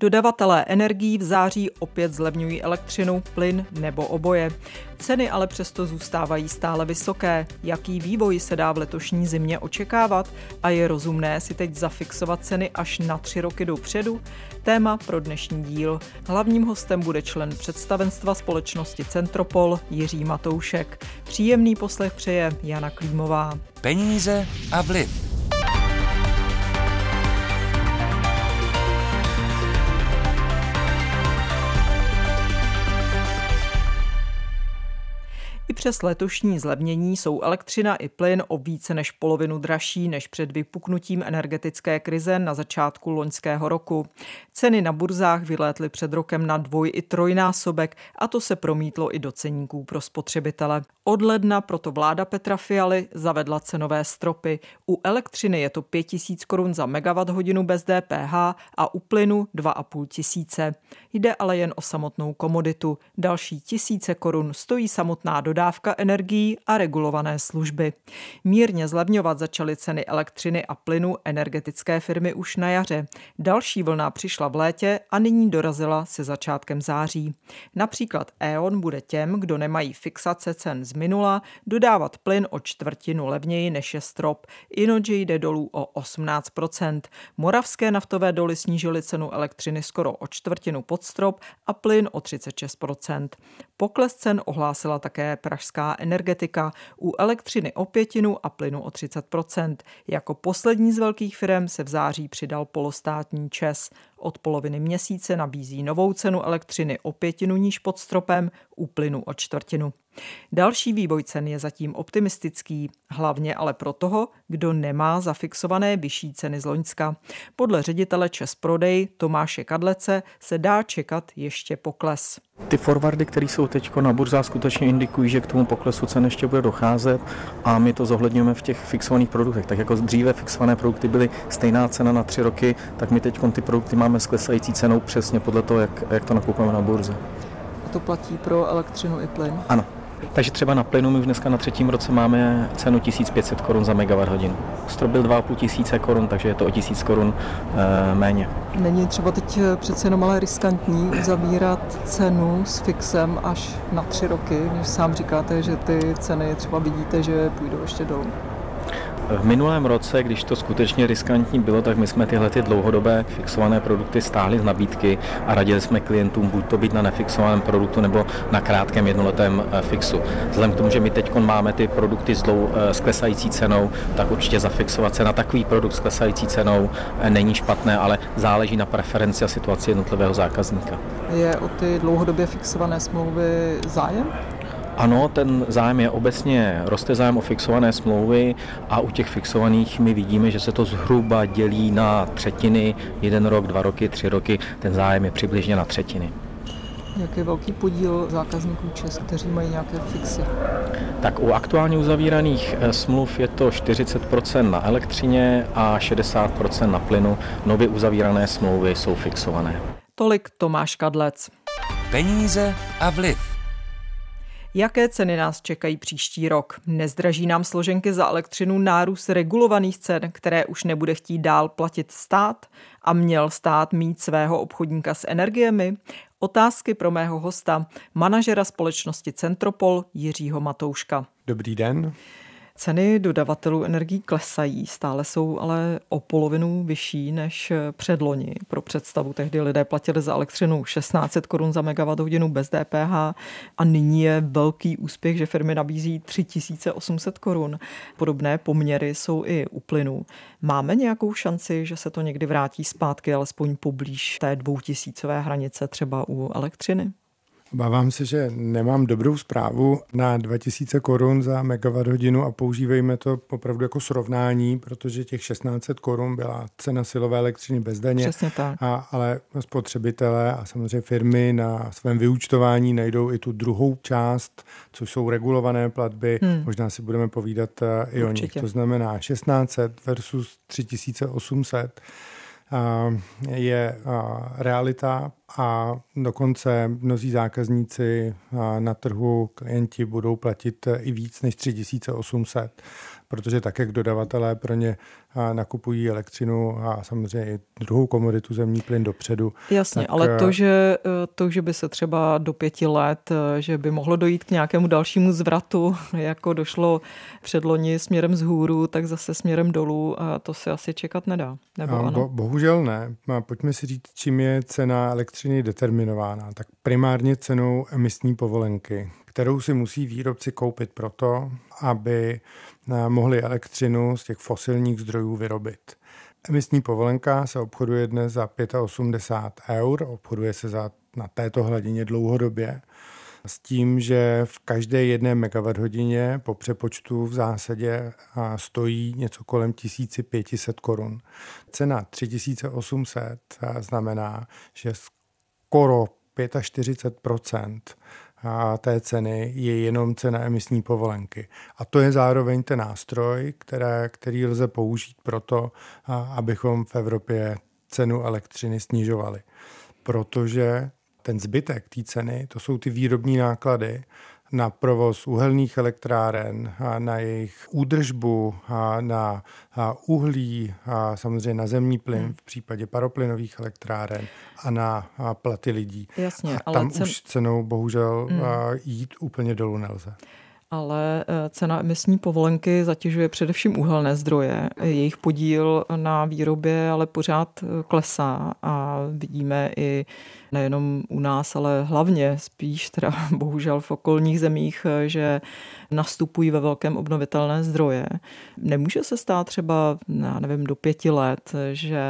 Dodavatelé energií v září opět zlevňují elektřinu, plyn nebo oboje. Ceny ale přesto zůstávají stále vysoké. Jaký vývoj se dá v letošní zimě očekávat a je rozumné si teď zafixovat ceny až na tři roky dopředu? Téma pro dnešní díl. Hlavním hostem bude člen představenstva společnosti Centropol Jiří Matoušek. Příjemný poslech přeje Jana Klímová. Peníze a vliv. Přes letošní zlevnění jsou elektřina i plyn o více než polovinu dražší než před vypuknutím energetické krize na začátku loňského roku. Ceny na burzách vylétly před rokem na dvoj i trojnásobek a to se promítlo i do ceníků pro spotřebitele. Od ledna proto vláda Petra Fialy zavedla cenové stropy. U elektřiny je to 5000 korun za megawatt hodinu bez DPH a u plynu 2,5 tisíce. Jde ale jen o samotnou komoditu. Další tisíce korun stojí samotná dodávka energií a regulované služby. Mírně zlevňovat začaly ceny elektřiny a plynu energetické firmy už na jaře. Další vlna přišla v létě a nyní dorazila se začátkem září. Například E.ON bude těm, kdo nemají fixace cen z minula, dodávat plyn o čtvrtinu levněji než je strop. Inoji jde dolů o 18%. Moravské naftové doly snížily cenu elektřiny skoro o čtvrtinu pod strop a plyn o 36%. Pokles cen ohlásila také pražská energetika, u elektřiny o pětinu a plynu o 30%. Jako poslední z velkých firm se v září přidal polostátní ČES. Od poloviny měsíce nabízí novou cenu elektřiny o pětinu níž pod stropem, u plynu o čtvrtinu. Další vývoj cen je zatím optimistický, hlavně ale pro toho, kdo nemá zafixované vyšší ceny z Loňska. Podle ředitele Čes Prodej Tomáše Kadlece se dá čekat ještě pokles. Ty forwardy, které jsou teď na burzách, skutečně indikují, že k tomu poklesu cen ještě bude docházet a my to zohledňujeme v těch fixovaných produktech. Tak jako dříve fixované produkty byly stejná cena na tři roky, tak my teď ty produkty máme s klesající cenou přesně podle toho, jak, jak to nakupujeme na burze. A to platí pro elektřinu i plyn? Ano. Takže třeba na plynu my už dneska na třetím roce máme cenu 1500 korun za megawatt hodinu. Strop byl 2,5 tisíce korun, takže je to o 1000 korun e, méně. Není třeba teď eh, přece jenom ale riskantní uzavírat cenu s fixem až na tři roky, když sám říkáte, že ty ceny třeba vidíte, že půjdou ještě dolů? V minulém roce, když to skutečně riskantní bylo, tak my jsme tyhle ty dlouhodobé fixované produkty stáhli z nabídky a radili jsme klientům buď to být na nefixovaném produktu nebo na krátkém jednoletém eh, fixu. Vzhledem k tomu, že my teď máme ty produkty s, dlou, eh, s klesající cenou, tak určitě zafixovat se na takový produkt s klesající cenou eh, není špatné, ale záleží na preferenci a situaci jednotlivého zákazníka. Je o ty dlouhodobě fixované smlouvy zájem? Ano, ten zájem je obecně, roste zájem o fixované smlouvy a u těch fixovaných my vidíme, že se to zhruba dělí na třetiny, jeden rok, dva roky, tři roky, ten zájem je přibližně na třetiny. Jaký je velký podíl zákazníků Čes, kteří mají nějaké fixy? Tak u aktuálně uzavíraných eh, smluv je to 40% na elektřině a 60% na plynu. Nově uzavírané smlouvy jsou fixované. Tolik Tomáš Kadlec. Peníze a vliv. Jaké ceny nás čekají příští rok? Nezdraží nám složenky za elektřinu nárůst regulovaných cen, které už nebude chtít dál platit stát? A měl stát mít svého obchodníka s energiemi? Otázky pro mého hosta, manažera společnosti Centropol Jiřího Matouška. Dobrý den. Ceny dodavatelů energií klesají, stále jsou ale o polovinu vyšší než předloni. Pro představu tehdy lidé platili za elektřinu 1600 korun za megawatt hodinu bez DPH a nyní je velký úspěch, že firmy nabízí 3800 korun. Podobné poměry jsou i u plynu. Máme nějakou šanci, že se to někdy vrátí zpátky alespoň poblíž té dvoutisícové hranice třeba u elektřiny? Obávám se, že nemám dobrou zprávu na 2000 korun za megawatt hodinu a používejme to opravdu jako srovnání, protože těch 1600 korun byla cena silové elektřiny bez daně. Přesně tak. A, ale spotřebitelé a samozřejmě firmy na svém vyúčtování najdou i tu druhou část, což jsou regulované platby. Hmm. Možná si budeme povídat eh, i Určitě. o nich. To znamená 1600 versus 3800 je realita a dokonce mnozí zákazníci na trhu, klienti budou platit i víc než 3800. protože tak, jak dodavatelé pro ně nakupují elektřinu a samozřejmě i druhou komoditu zemní plyn dopředu. Jasně, tak, ale to že, to, že by se třeba do pěti let, že by mohlo dojít k nějakému dalšímu zvratu, jako došlo předloni směrem z hůru, tak zase směrem dolů, a to se asi čekat nedá. Nebo ano? Bo, bohužel ne. Pojďme si říct, čím je cena elektřiny determinována. Tak primárně cenou emisní povolenky, kterou si musí výrobci koupit proto, aby eh, mohli elektřinu z těch fosilních zdrojů vyrobit. Emisní povolenka se obchoduje dnes za 85 eur, obchoduje se za, na této hladině dlouhodobě s tím, že v každé jedné megawatt hodině po přepočtu v zásadě stojí něco kolem 1500 korun. Cena 3800 znamená, že skoro 45 té ceny je jenom cena emisní povolenky. A to je zároveň ten nástroj, které, který lze použít pro to, abychom v Evropě cenu elektřiny snižovali. Protože ten zbytek té ceny, to jsou ty výrobní náklady na provoz uhelných elektráren, na jejich údržbu, a na uhlí, a samozřejmě na zemní plyn hmm. v případě paroplynových elektráren a na platy lidí. Jasně, a tam ale cen... už cenou bohužel hmm. jít úplně dolů nelze ale eh, cena emisní povolenky zatěžuje především uhelné zdroje. Jejich podíl na výrobě ale pořád eh, klesá a vidíme i nejenom u nás, ale hlavně spíš teda bohužel v okolních zemích, eh, že nastupují ve velkém obnovitelné zdroje. Nemůže se stát třeba, já nevím, do pěti let, že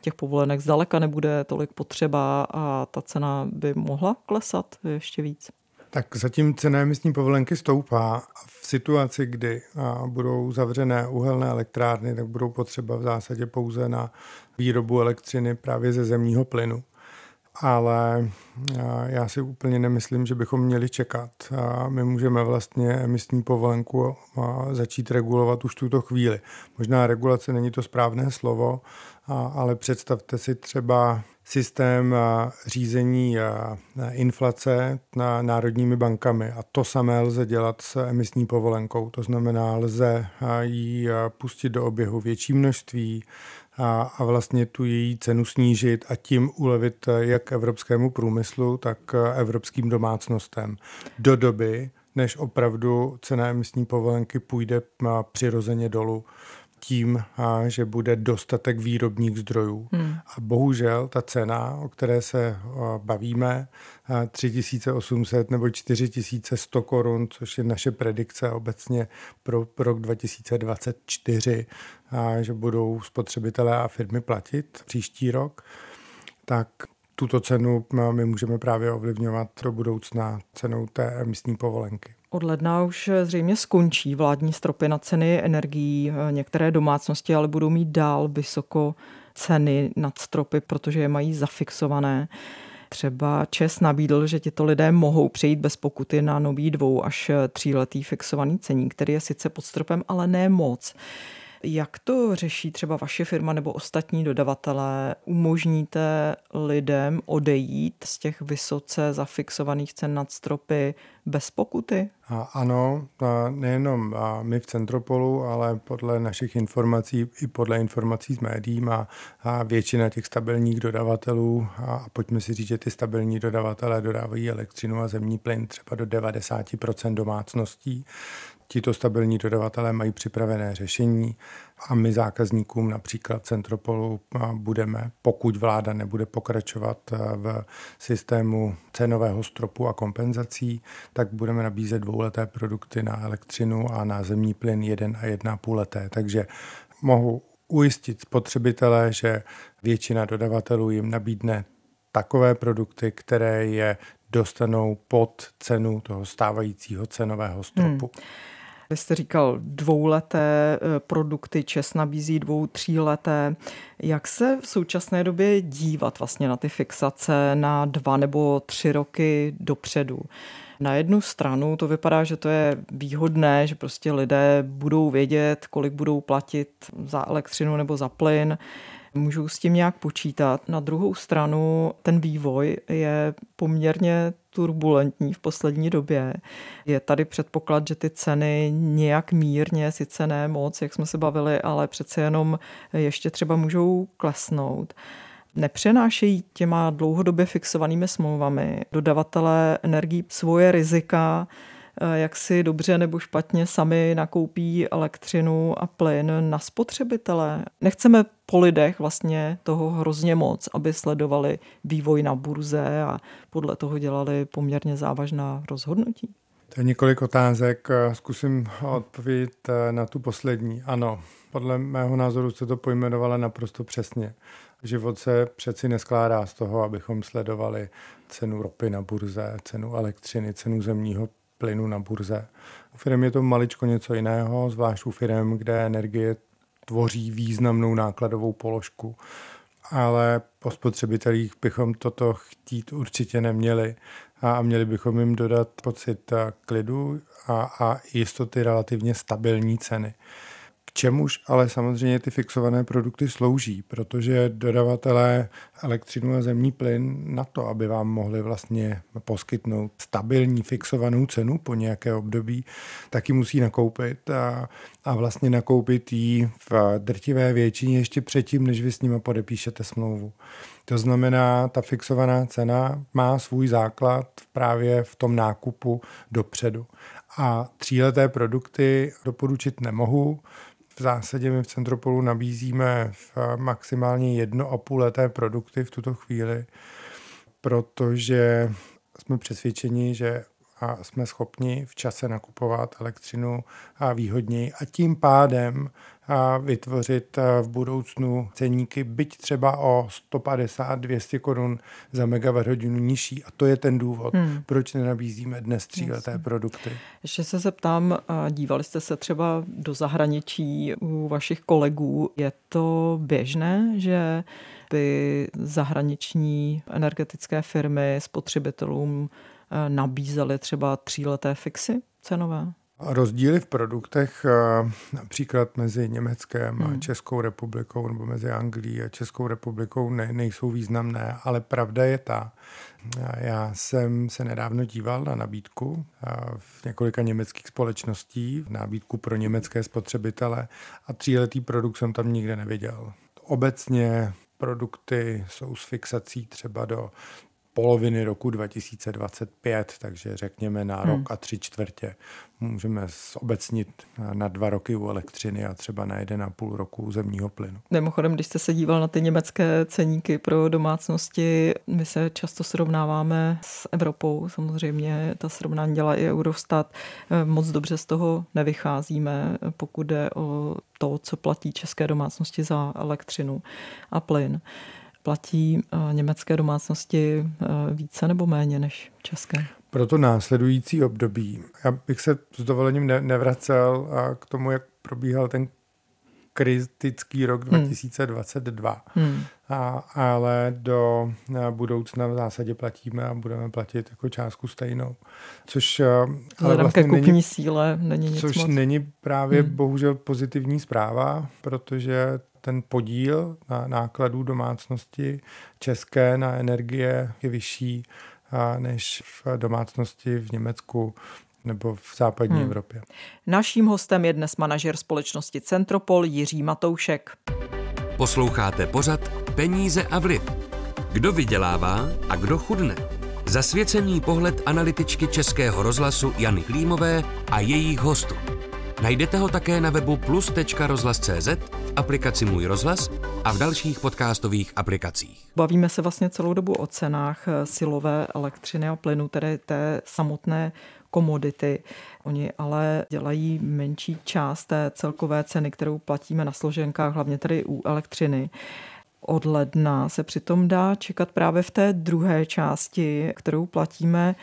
těch povolenek zdaleka nebude tolik potřeba a ta cena by mohla klesat ještě víc? Tak zatím cena emisní povolenky stoupá. V situaci, kdy budou zavřené uhelné elektrárny, tak budou potřeba v zásadě pouze na výrobu elektřiny právě ze zemního plynu. Ale já si úplně nemyslím, že bychom měli čekat. My můžeme vlastně emisní povolenku začít regulovat už tuto chvíli. Možná regulace není to správné slovo, ale představte si třeba systém řízení inflace na národními bankami. A to samé lze dělat s emisní povolenkou. To znamená, lze ji pustit do oběhu větší množství a, a vlastně tu její cenu snížit a tím ulevit jak evropskému průmyslu, tak evropským domácnostem. Do doby, než opravdu cena emisní povolenky půjde přirozeně dolů tím, že bude dostatek výrobních zdrojů. Hmm. A bohužel ta cena, o které se bavíme, 3800 nebo 4100 korun, což je naše predikce obecně pro rok 2024, že budou spotřebitelé a firmy platit příští rok, tak tuto cenu my můžeme právě ovlivňovat do budoucna cenou té emisní povolenky. Od ledna už zřejmě skončí vládní stropy na ceny energií. Některé domácnosti ale budou mít dál vysoko ceny nad stropy, protože je mají zafixované. Třeba Čes nabídl, že tito lidé mohou přejít bez pokuty na nový dvou až tříletý fixovaný ceník, který je sice pod stropem, ale ne moc. Jak to řeší třeba vaše firma nebo ostatní dodavatelé? Umožníte lidem odejít z těch vysoce zafixovaných cen nad stropy bez pokuty? A ano, a nejenom a my v Centropolu, ale podle našich informací i podle informací z médií má a většina těch stabilních dodavatelů a pojďme si říct, že ty stabilní dodavatelé dodávají elektřinu a zemní plyn třeba do 90% domácností, Tito stabilní dodavatelé mají připravené řešení a my zákazníkům například Centropolu budeme, pokud vláda nebude pokračovat v systému cenového stropu a kompenzací, tak budeme nabízet dvouleté produkty na elektřinu a na zemní plyn jeden a jedna půl leté. Takže mohu ujistit spotřebitele, že většina dodavatelů jim nabídne takové produkty, které je dostanou pod cenu toho stávajícího cenového stropu. Hmm. Vy jste říkal dvouleté eh, produkty, Čes nabízí dvou, tříleté. Jak se v současné době dívat vlastně na ty fixace na dva nebo tři roky dopředu? Na jednu stranu to vypadá, že to je výhodné, že prostě lidé budou vědět, kolik budou platit za elektřinu nebo za plyn Můžou s tím nějak počítat. Na druhou stranu ten vývoj je poměrně turbulentní v poslední době. Je tady předpoklad, že ty ceny nějak mírně, sice ne moc, jak jsme se bavili, ale přece jenom ještě třeba můžou klesnout nepřenášejí těma dlouhodobě fixovanými smlouvami dodavatelé energií svoje rizika, jak si dobře nebo špatně sami nakoupí elektřinu a plyn na spotřebitele. Nechceme po lidech vlastně toho hrozně moc, aby sledovali vývoj na burze a podle toho dělali poměrně závažná rozhodnutí. To je několik otázek. Zkusím odpovědět eh, na tu poslední. Ano, podle mého názoru se to pojmenovala naprosto přesně. Život se přeci neskládá z toho, abychom sledovali cenu ropy na burze, cenu elektřiny, cenu zemního plynu na burze. U firm je to maličko něco jiného, zvlášť u firm, kde energie tvoří významnou nákladovou položku. Ale po spotřebitelích bychom toto chtít určitě neměli a měli bychom jim dodat pocit klidu a, a jistoty relativně stabilní ceny čemuž ale samozřejmě ty fixované produkty slouží, protože dodavatelé elektřinu a zemní plyn na to, aby vám mohli vlastně poskytnout stabilní fixovanou cenu po nějaké období, taky musí nakoupit a, a vlastně nakoupit ji v drtivé většině ještě předtím, než vy s nimi podepíšete smlouvu. To znamená, ta fixovaná cena má svůj základ právě v tom nákupu dopředu. A tříleté produkty doporučit nemohu, v zásadě my v Centropolu nabízíme v maximálně jedno a půl leté produkty v tuto chvíli, protože jsme přesvědčeni, že a jsme schopni v čase nakupovat elektřinu a výhodněji a tím pádem a vytvořit v budoucnu ceníky byť třeba o 150-200 korun za megawatt hodinu nižší. A to je ten důvod, hmm. proč nenabízíme dnes tříleté Jasně. produkty. Ještě se zeptám, dívali jste se třeba do zahraničí u vašich kolegů. Je to běžné, že by zahraniční energetické firmy spotřebitelům nabízely třeba tříleté fixy cenové? Rozdíly v produktech eh, například mezi Německem a hmm. Českou republikou nebo mezi Anglií a Českou republikou ne, nejsou významné, ale pravda je ta. Já jsem se nedávno díval na nabídku eh, v několika německých společností, nabídku pro německé spotřebitele a tříletý produkt jsem tam nikde neviděl. Obecně produkty jsou s fixací třeba do poloviny roku 2025, takže řekněme na rok hmm. a tři čtvrtě. Můžeme zobecnit na dva roky u elektřiny a třeba na jeden a půl roku u zemního plynu. Mimochodem, když jste se díval na ty německé ceníky pro domácnosti, my se často srovnáváme s Evropou, samozřejmě ta srovnání dělá i Eurostat. Moc dobře z toho nevycházíme, pokud jde o to, co platí české domácnosti za elektřinu a plyn platí eh, německé domácnosti eh, více nebo méně než české? Pro to následující období. Já bych se s dovolením nevracel k tomu, jak probíhal ten kritický rok 2022. Hmm. hmm. A, ale do budoucna v zásadě platíme a budeme platit jako částku stejnou. Což eh, ale vlastně ke kupní není, síle není nic Což moc. není právě hmm. bohužel pozitivní zpráva, protože ten podíl na nákladů domácnosti české na energie je vyšší než v domácnosti v Německu nebo v západní hmm. Evropě. Naším hostem je dnes manažer společnosti Centropol Jiří Matoušek. Posloucháte pořad Peníze a vliv. Kdo vydělává a kdo chudne? Zasvěcený pohled analytičky Českého rozhlasu Jany Klímové a jejich hostů. Najdete ho také na webu plus.rozhlas.cz, v aplikaci Můj rozhlas a v dalších podcastových aplikacích. Bavíme se vlastně celou dobu o cenách eh, silové elektřiny a plynu, tedy té samotné komodity. Oni ale dělají menší část té celkové ceny, kterou platíme na složenkách, hlavně tedy u elektřiny. Od ledna se přitom dá čekat právě v té druhé části, kterou platíme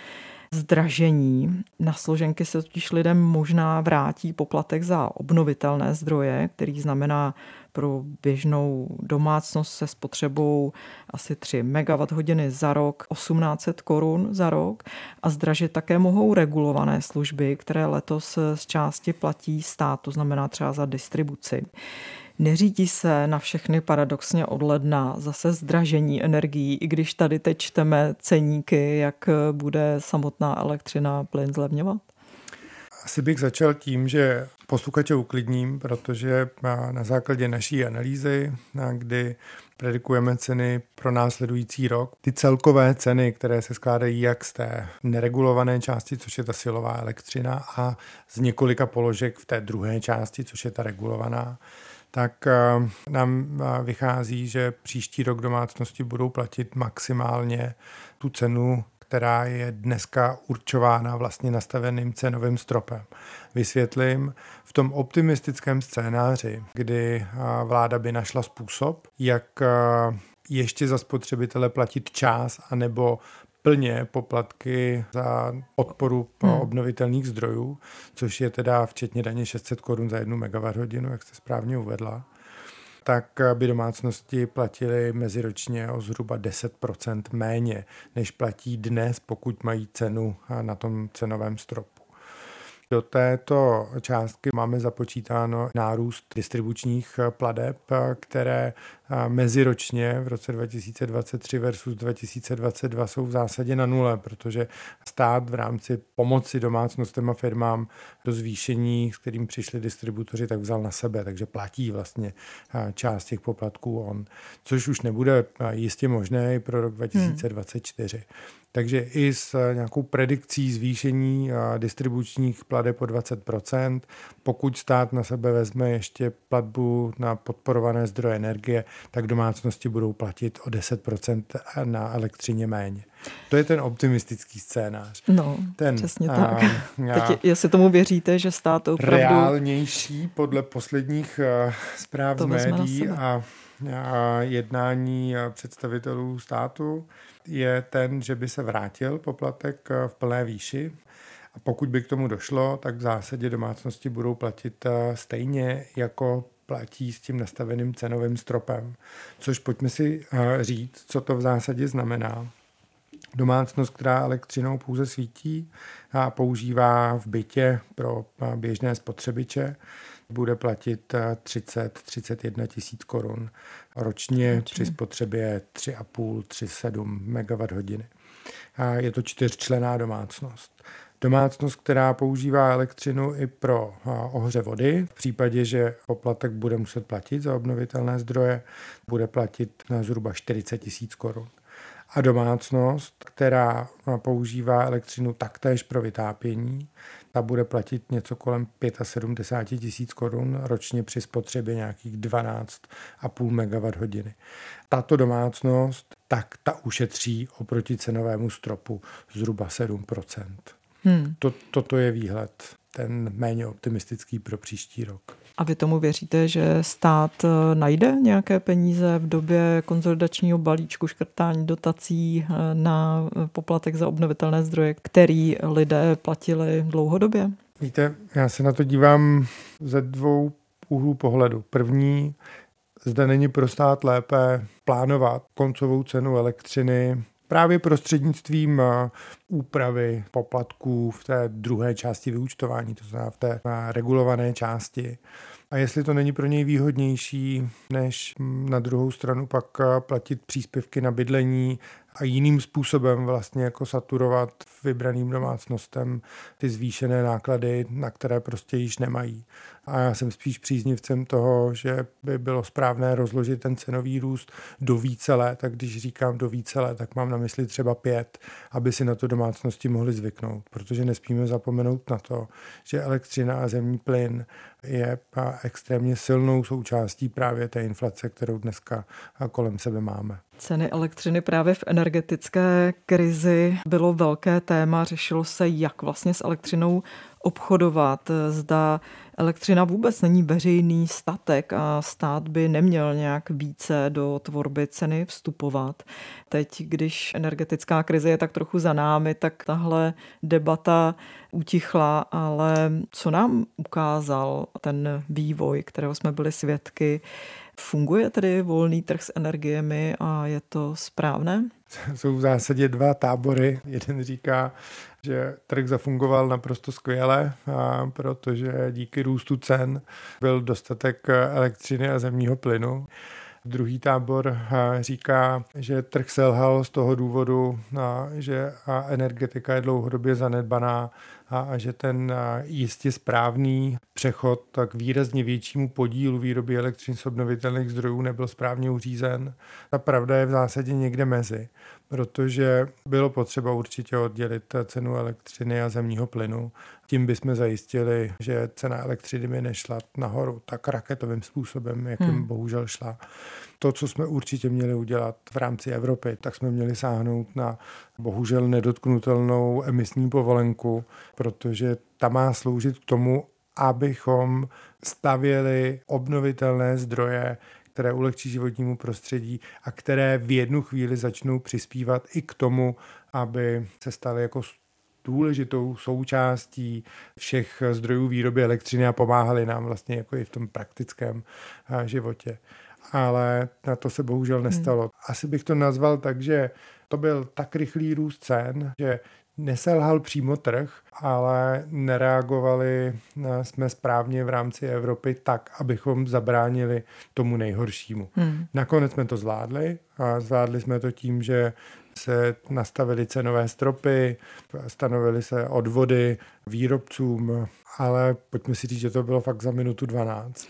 zdražení. Na složenky se totiž lidem možná vrátí poplatek za obnovitelné zdroje, který znamená pro běžnou domácnost se spotřebou asi 3 MWh za rok 1800 korun za rok a zdražit také mohou regulované služby, které letos z části platí stát, to znamená třeba za distribuci. Neřídí se na všechny paradoxně od ledna zase zdražení energií, i když tady teď čteme ceníky, jak bude samotná elektřina plyn zlevňovat? Asi bych začal tím, že posluchače uklidním, protože na základě naší analýzy, kdy predikujeme ceny pro následující rok. Ty celkové ceny, které se skládají jak z té neregulované části, což je ta silová elektřina, a z několika položek v té druhé části, což je ta regulovaná, tak eh, nám eh, vychází, že příští rok domácnosti budou platit maximálně tu cenu která je dneska určována vlastně nastaveným cenovým stropem. Vysvětlím, v tom optimistickém scénáři, kdy vláda by našla způsob, jak ještě za spotřebitele platit čas anebo plně poplatky za podporu hmm. obnovitelných zdrojů, což je teda včetně daně 600 korun za jednu megawatt jak jste správně uvedla, tak by domácnosti platily meziročně o zhruba 10% méně, než platí dnes, pokud mají cenu na tom cenovém stropu. Do této částky máme započítáno nárůst distribučních pladeb, které meziročně v roce 2023 versus 2022 jsou v zásadě na nule, protože stát v rámci pomoci domácnostem a firmám do zvýšení, s kterým přišli distributoři, tak vzal na sebe, takže platí vlastně část těch poplatků on, což už nebude jistě možné i pro rok 2024. Hmm. Takže i s nějakou predikcí zvýšení distribučních pladeb o 20%, pokud stát na sebe vezme ještě platbu na podporované zdroje energie, tak domácnosti budou platit o 10% na elektřině méně. To je ten optimistický scénář. No, ten, přesně a, tak. A, Teď, jestli tomu věříte, že stát opravdu... Reálnější podle posledních uh, zpráv z médií a, a jednání představitelů státu je ten, že by se vrátil poplatek eh, v plné výši. A pokud by k tomu došlo, tak v zásadě domácnosti budou platit eh, stejně jako platí s tím nastaveným cenovým stropem. Což pojďme si eh, říct, co to v zásadě znamená. Domácnost, která elektřinou pouze svítí a používá v bytě pro běžné spotřebiče, bude platit 30-31 tisíc korun ročně, ročně při spotřebě 3,5-3,7 MWh. A je to čtyřčlená domácnost. Domácnost, která používá elektřinu i pro ohře vody, v případě, že poplatek bude muset platit za obnovitelné zdroje, bude platit na zhruba 40 tisíc korun. A domácnost, která používá elektřinu taktéž pro vytápění, ta bude platit něco kolem 75 tisíc korun ročně při spotřebě nějakých 12,5 MWh. Tato domácnost, tak ta ušetří oproti cenovému stropu zhruba 7 hmm. to, Toto je výhled, ten méně optimistický pro příští rok. A vy tomu věříte, že stát eh, najde nějaké peníze v době konzolidačního balíčku, škrtání dotací eh, na eh, poplatek za obnovitelné zdroje, který lidé platili dlouhodobě? Víte, já se na to dívám ze dvou úhlů pohledu. První, zde není pro stát lépe plánovat koncovou cenu elektřiny právě prostřednictvím úpravy poplatků v té druhé části vyúčtování, to znamená v té regulované části. A jestli to není pro něj výhodnější, než na druhou stranu pak platit příspěvky na bydlení a jiným způsobem vlastně jako saturovat vybraným domácnostem ty zvýšené náklady, na které prostě již nemají. A já jsem spíš příznivcem toho, že by bylo správné rozložit ten cenový růst do více let. Tak když říkám do více let, tak mám na mysli třeba pět, aby si na to domácnosti mohli zvyknout. Protože nesmíme zapomenout na to, že elektřina a zemní plyn je extrémně silnou součástí právě té inflace, kterou dneska kolem sebe máme. Ceny elektřiny právě v energetické krizi bylo velké téma. Řešilo se, jak vlastně s elektřinou obchodovat. Zda elektřina vůbec není veřejný statek a stát by neměl nějak více do tvorby ceny vstupovat. Teď, když energetická krize je tak trochu za námi, tak tahle debata utichla, ale co nám ukázal ten vývoj, kterého jsme byli svědky, Funguje tedy volný trh s energiemi a je to správné? Jsou v zásadě dva tábory. Jeden říká, že trh zafungoval naprosto skvěle, protože díky růstu cen byl dostatek elektřiny a zemního plynu. Druhý tábor říká, že trh selhal z toho důvodu, že energetika je dlouhodobě zanedbaná a že ten jistě správný přechod k výrazně většímu podílu výroby elektřiny z obnovitelných zdrojů nebyl správně uřízen. Ta pravda je v zásadě někde mezi, protože bylo potřeba určitě oddělit cenu elektřiny a zemního plynu. Tím bychom zajistili, že cena elektřiny by nešla nahoru tak raketovým způsobem, jakým hmm. bohužel šla. To, co jsme určitě měli udělat v rámci Evropy, tak jsme měli sáhnout na bohužel nedotknutelnou emisní povolenku, protože ta má sloužit k tomu, abychom stavěli obnovitelné zdroje, které ulehčí životnímu prostředí a které v jednu chvíli začnou přispívat i k tomu, aby se staly jako důležitou součástí všech zdrojů výroby elektřiny a pomáhali nám vlastně jako i v tom praktickém životě. Ale na to se bohužel hmm. nestalo. Asi bych to nazval tak, že to byl tak rychlý růst cen, že neselhal přímo trh, ale nereagovali eh, jsme správně v rámci Evropy tak, abychom zabránili tomu nejhoršímu. Hmm. Nakonec jsme to zvládli a zvládli jsme to tím, že se nastavily cenové stropy, stanovily se odvody výrobcům, ale pojďme si říct, že to bylo fakt za minutu 12.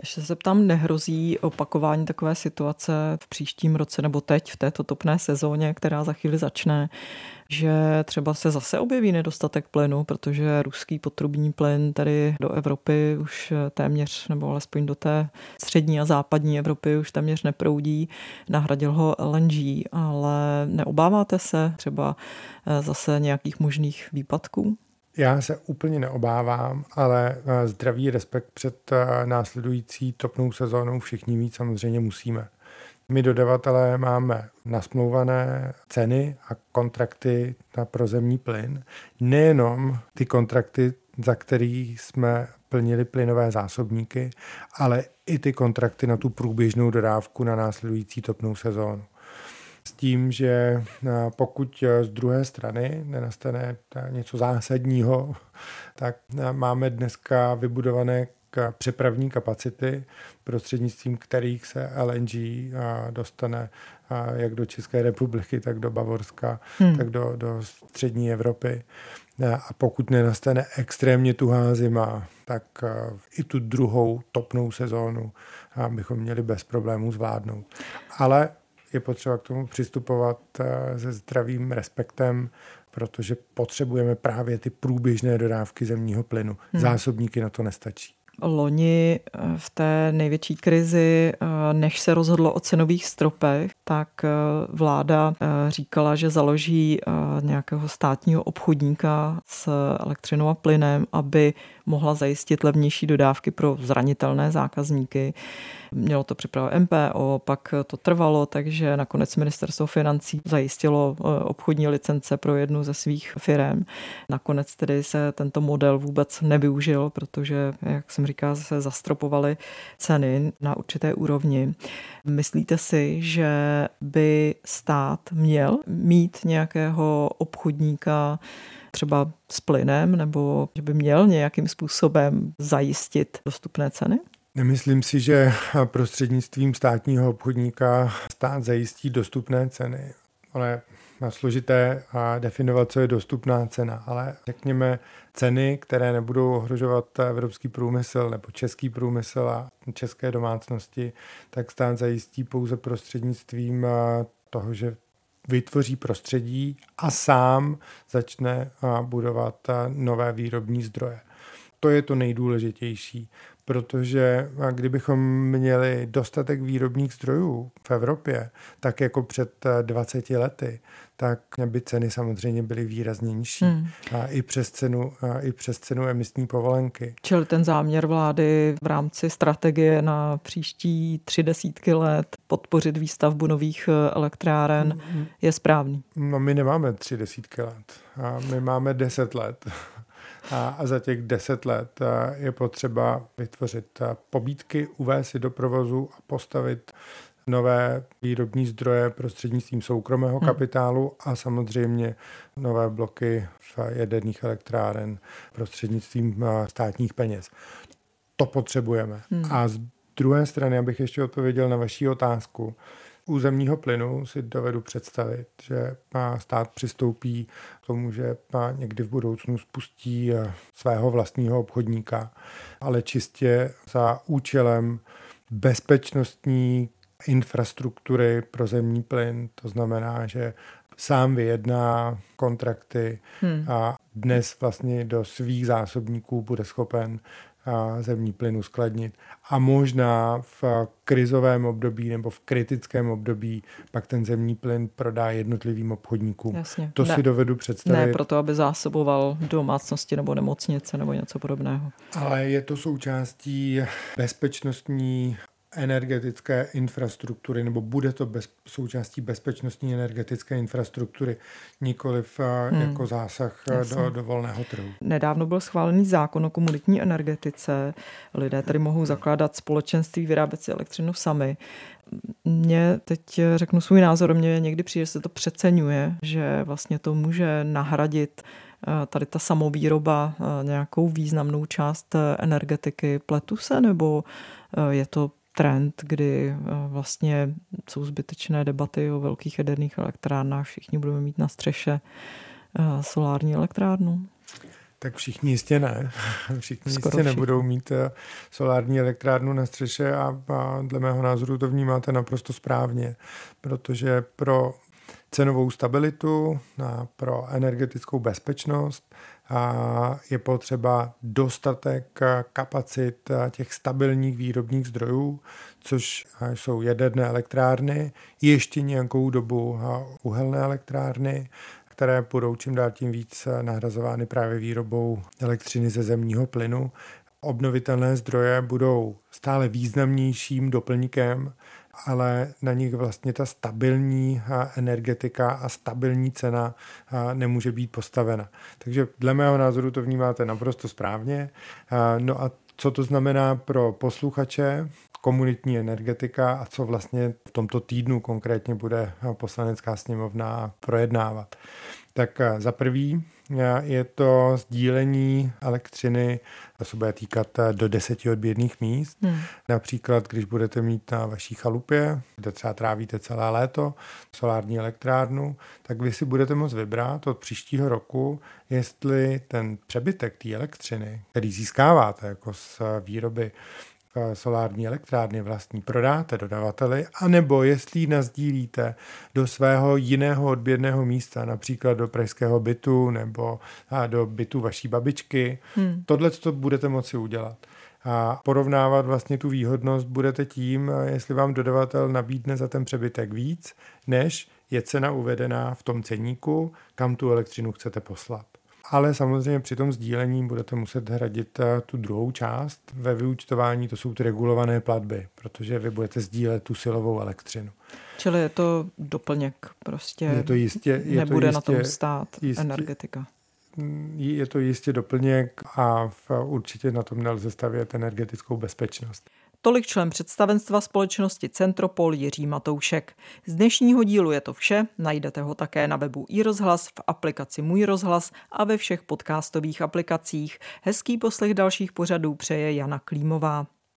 Ještě se ptám, nehrozí opakování takové situace v příštím roce nebo teď v této topné sezóně, která za chvíli začne, že třeba se zase objeví nedostatek plynu, protože ruský potrubní plyn tady do Evropy už téměř, nebo alespoň do té střední a západní Evropy už téměř neproudí. Nahradil ho LNG, ale neobáváte se třeba eh, zase nějakých možných výpadků? Já se úplně neobávám, ale eh, zdravý respekt před eh, následující topnou sezónou všichni mít samozřejmě musíme. My dodavatelé máme nasmlouvané ceny a kontrakty na prozemní plyn. Nejenom ty kontrakty, za který jsme plnili plynové zásobníky, ale i ty kontrakty na tu průběžnou dodávku na následující topnou sezónu s tím, že eh, pokud eh, z druhé strany nenastane eh, něco zásadního, tak máme dneska vybudované přepravní kapacity, prostřednictvím kterých se LNG dostane jak do České republiky, tak do Bavorska, hmm. tak do, do střední Evropy. A pokud nenastane extrémně tuhá zima, tak i tu druhou topnou sezónu bychom měli bez problémů zvládnout. Ale je potřeba k tomu přistupovat eh, se zdravým respektem, protože potřebujeme právě ty průběžné dodávky zemního plynu. Hmm. Zásobníky na to nestačí. Loni eh, v té největší krizi, eh, než se rozhodlo o cenových stropech, tak vláda říkala, že založí nějakého státního obchodníka s elektřinou a plynem, aby mohla zajistit levnější dodávky pro zranitelné zákazníky. Mělo to připravovat MPO, pak to trvalo, takže nakonec ministerstvo financí zajistilo eh, obchodní licence pro jednu ze svých firm. Nakonec tedy se tento model vůbec nevyužil, protože, jak jsem říkal, se zastropovaly ceny na určité úrovni. Myslíte si, že by stát měl mít nějakého obchodníka, třeba s plynem, nebo že by měl nějakým způsobem zajistit dostupné ceny? Nemyslím si, že prostřednictvím státního obchodníka stát zajistí dostupné ceny. Ono je složité a definovat, co je dostupná cena, ale řekněme ceny, které nebudou ohrožovat evropský průmysl nebo český průmysl a české domácnosti, tak stát zajistí pouze prostřednictvím toho, že vytvoří prostředí a sám začne budovat nové výrobní zdroje. To je to nejdůležitější, protože kdybychom měli dostatek výrobních zdrojů v Evropě, tak jako před 20 lety, tak by ceny samozřejmě byly výrazně nižší. Hmm. A i přes, cenu, a i přes cenu emisní povolenky. Čili ten záměr vlády v rámci strategie na příští tři desítky let podpořit výstavbu nových eh, elektráren hmm. je správný? No my nemáme tři desítky let. A my máme deset let. A, za těch deset let je potřeba vytvořit pobídky, uvést si do provozu a postavit nové výrobní zdroje prostřednictvím soukromého hmm. kapitálu a samozřejmě nové bloky v jaderných elektráren prostřednictvím státních peněz. To potřebujeme. Hmm. A z druhé strany, abych ještě odpověděl na vaši otázku, u zemního plynu si dovedu představit, že stát přistoupí k tomu, že někdy v budoucnu spustí eh, svého vlastního obchodníka, ale čistě za účelem bezpečnostní infrastruktury pro zemní plyn. To znamená, že sám vyjedná kontrakty hmm. a dnes vlastně do svých zásobníků bude schopen zemní plyn uskladnit. A možná v krizovém období nebo v kritickém období pak ten zemní plyn prodá jednotlivým obchodníkům. Jasně. To ne. si dovedu představit. Ne proto, aby zásoboval domácnosti nebo nemocnice nebo něco podobného. Ale je to součástí bezpečnostní energetické infrastruktury, nebo bude to bez, součástí bezpečnostní energetické infrastruktury, nikoliv eh, hmm. jako zásah eh, do, do volného trhu. Nedávno byl schválený zákon o komunitní energetice. Lidé tady mohou zakládat společenství, vyrábět si elektřinu sami. Mně teď řeknu svůj názor, mně někdy přijde, že se to přeceňuje, že vlastně to může nahradit eh, tady ta samovýroba nějakou významnou část energetiky. Pletu se, nebo je to trend, kdy eh, vlastně jsou zbytečné debaty o velkých jaderných elektrárnách, všichni budeme mít na střeše eh, solární elektrárnu? Tak všichni jistě ne. Všichni Skoro jistě všichni. nebudou mít eh, solární elektrárnu na střeše a, a dle mého názoru to vnímáte naprosto správně, protože pro cenovou stabilitu, a pro energetickou bezpečnost je potřeba dostatek kapacit těch stabilních výrobních zdrojů, což jsou jaderné elektrárny, ještě nějakou dobu uhelné elektrárny, které budou čím dál tím víc nahrazovány právě výrobou elektřiny ze zemního plynu. Obnovitelné zdroje budou stále významnějším doplňkem ale na nich vlastně ta stabilní energetika a stabilní cena nemůže být postavena. Takže dle mého názoru to vnímáte naprosto správně. No a co to znamená pro posluchače, komunitní energetika a co vlastně v tomto týdnu konkrétně bude poslanecká sněmovna projednávat. Tak za prvý je to sdílení elektřiny, to se bude týkat eh, do deseti odběrných míst. Hmm. Například, když budete mít na vaší chalupě, kde třeba trávíte celé léto, solární elektrárnu, tak vy si budete moct vybrat od příštího roku, jestli ten přebytek té elektřiny, který získáváte jako z výroby solární elektrárny vlastní prodáte dodavateli, anebo jestli ji nazdílíte do svého jiného odběrného místa, například do pražského bytu nebo do bytu vaší babičky. Hmm. Tohle to budete moci udělat. A porovnávat vlastně tu výhodnost budete tím, jestli vám dodavatel nabídne za ten přebytek víc, než je cena uvedená v tom ceníku, kam tu elektřinu chcete poslat ale samozřejmě při tom sdílení budete muset hradit eh, tu druhou část. Ve vyúčtování to jsou ty regulované platby, protože vy budete sdílet tu silovou elektřinu. Čili je to doplněk prostě. Je to jistě, je nebude to jistě, na tom stát jistě, energetika. Je to jistě doplněk a v, určitě na tom nelze stavět energetickou bezpečnost. Tolik člen představenstva společnosti Centropol Jiří Matoušek. Z dnešního dílu je to vše, najdete ho také na webu iRozhlas, v aplikaci Můj rozhlas a ve všech podcastových aplikacích. Hezký poslech dalších pořadů přeje Jana Klímová.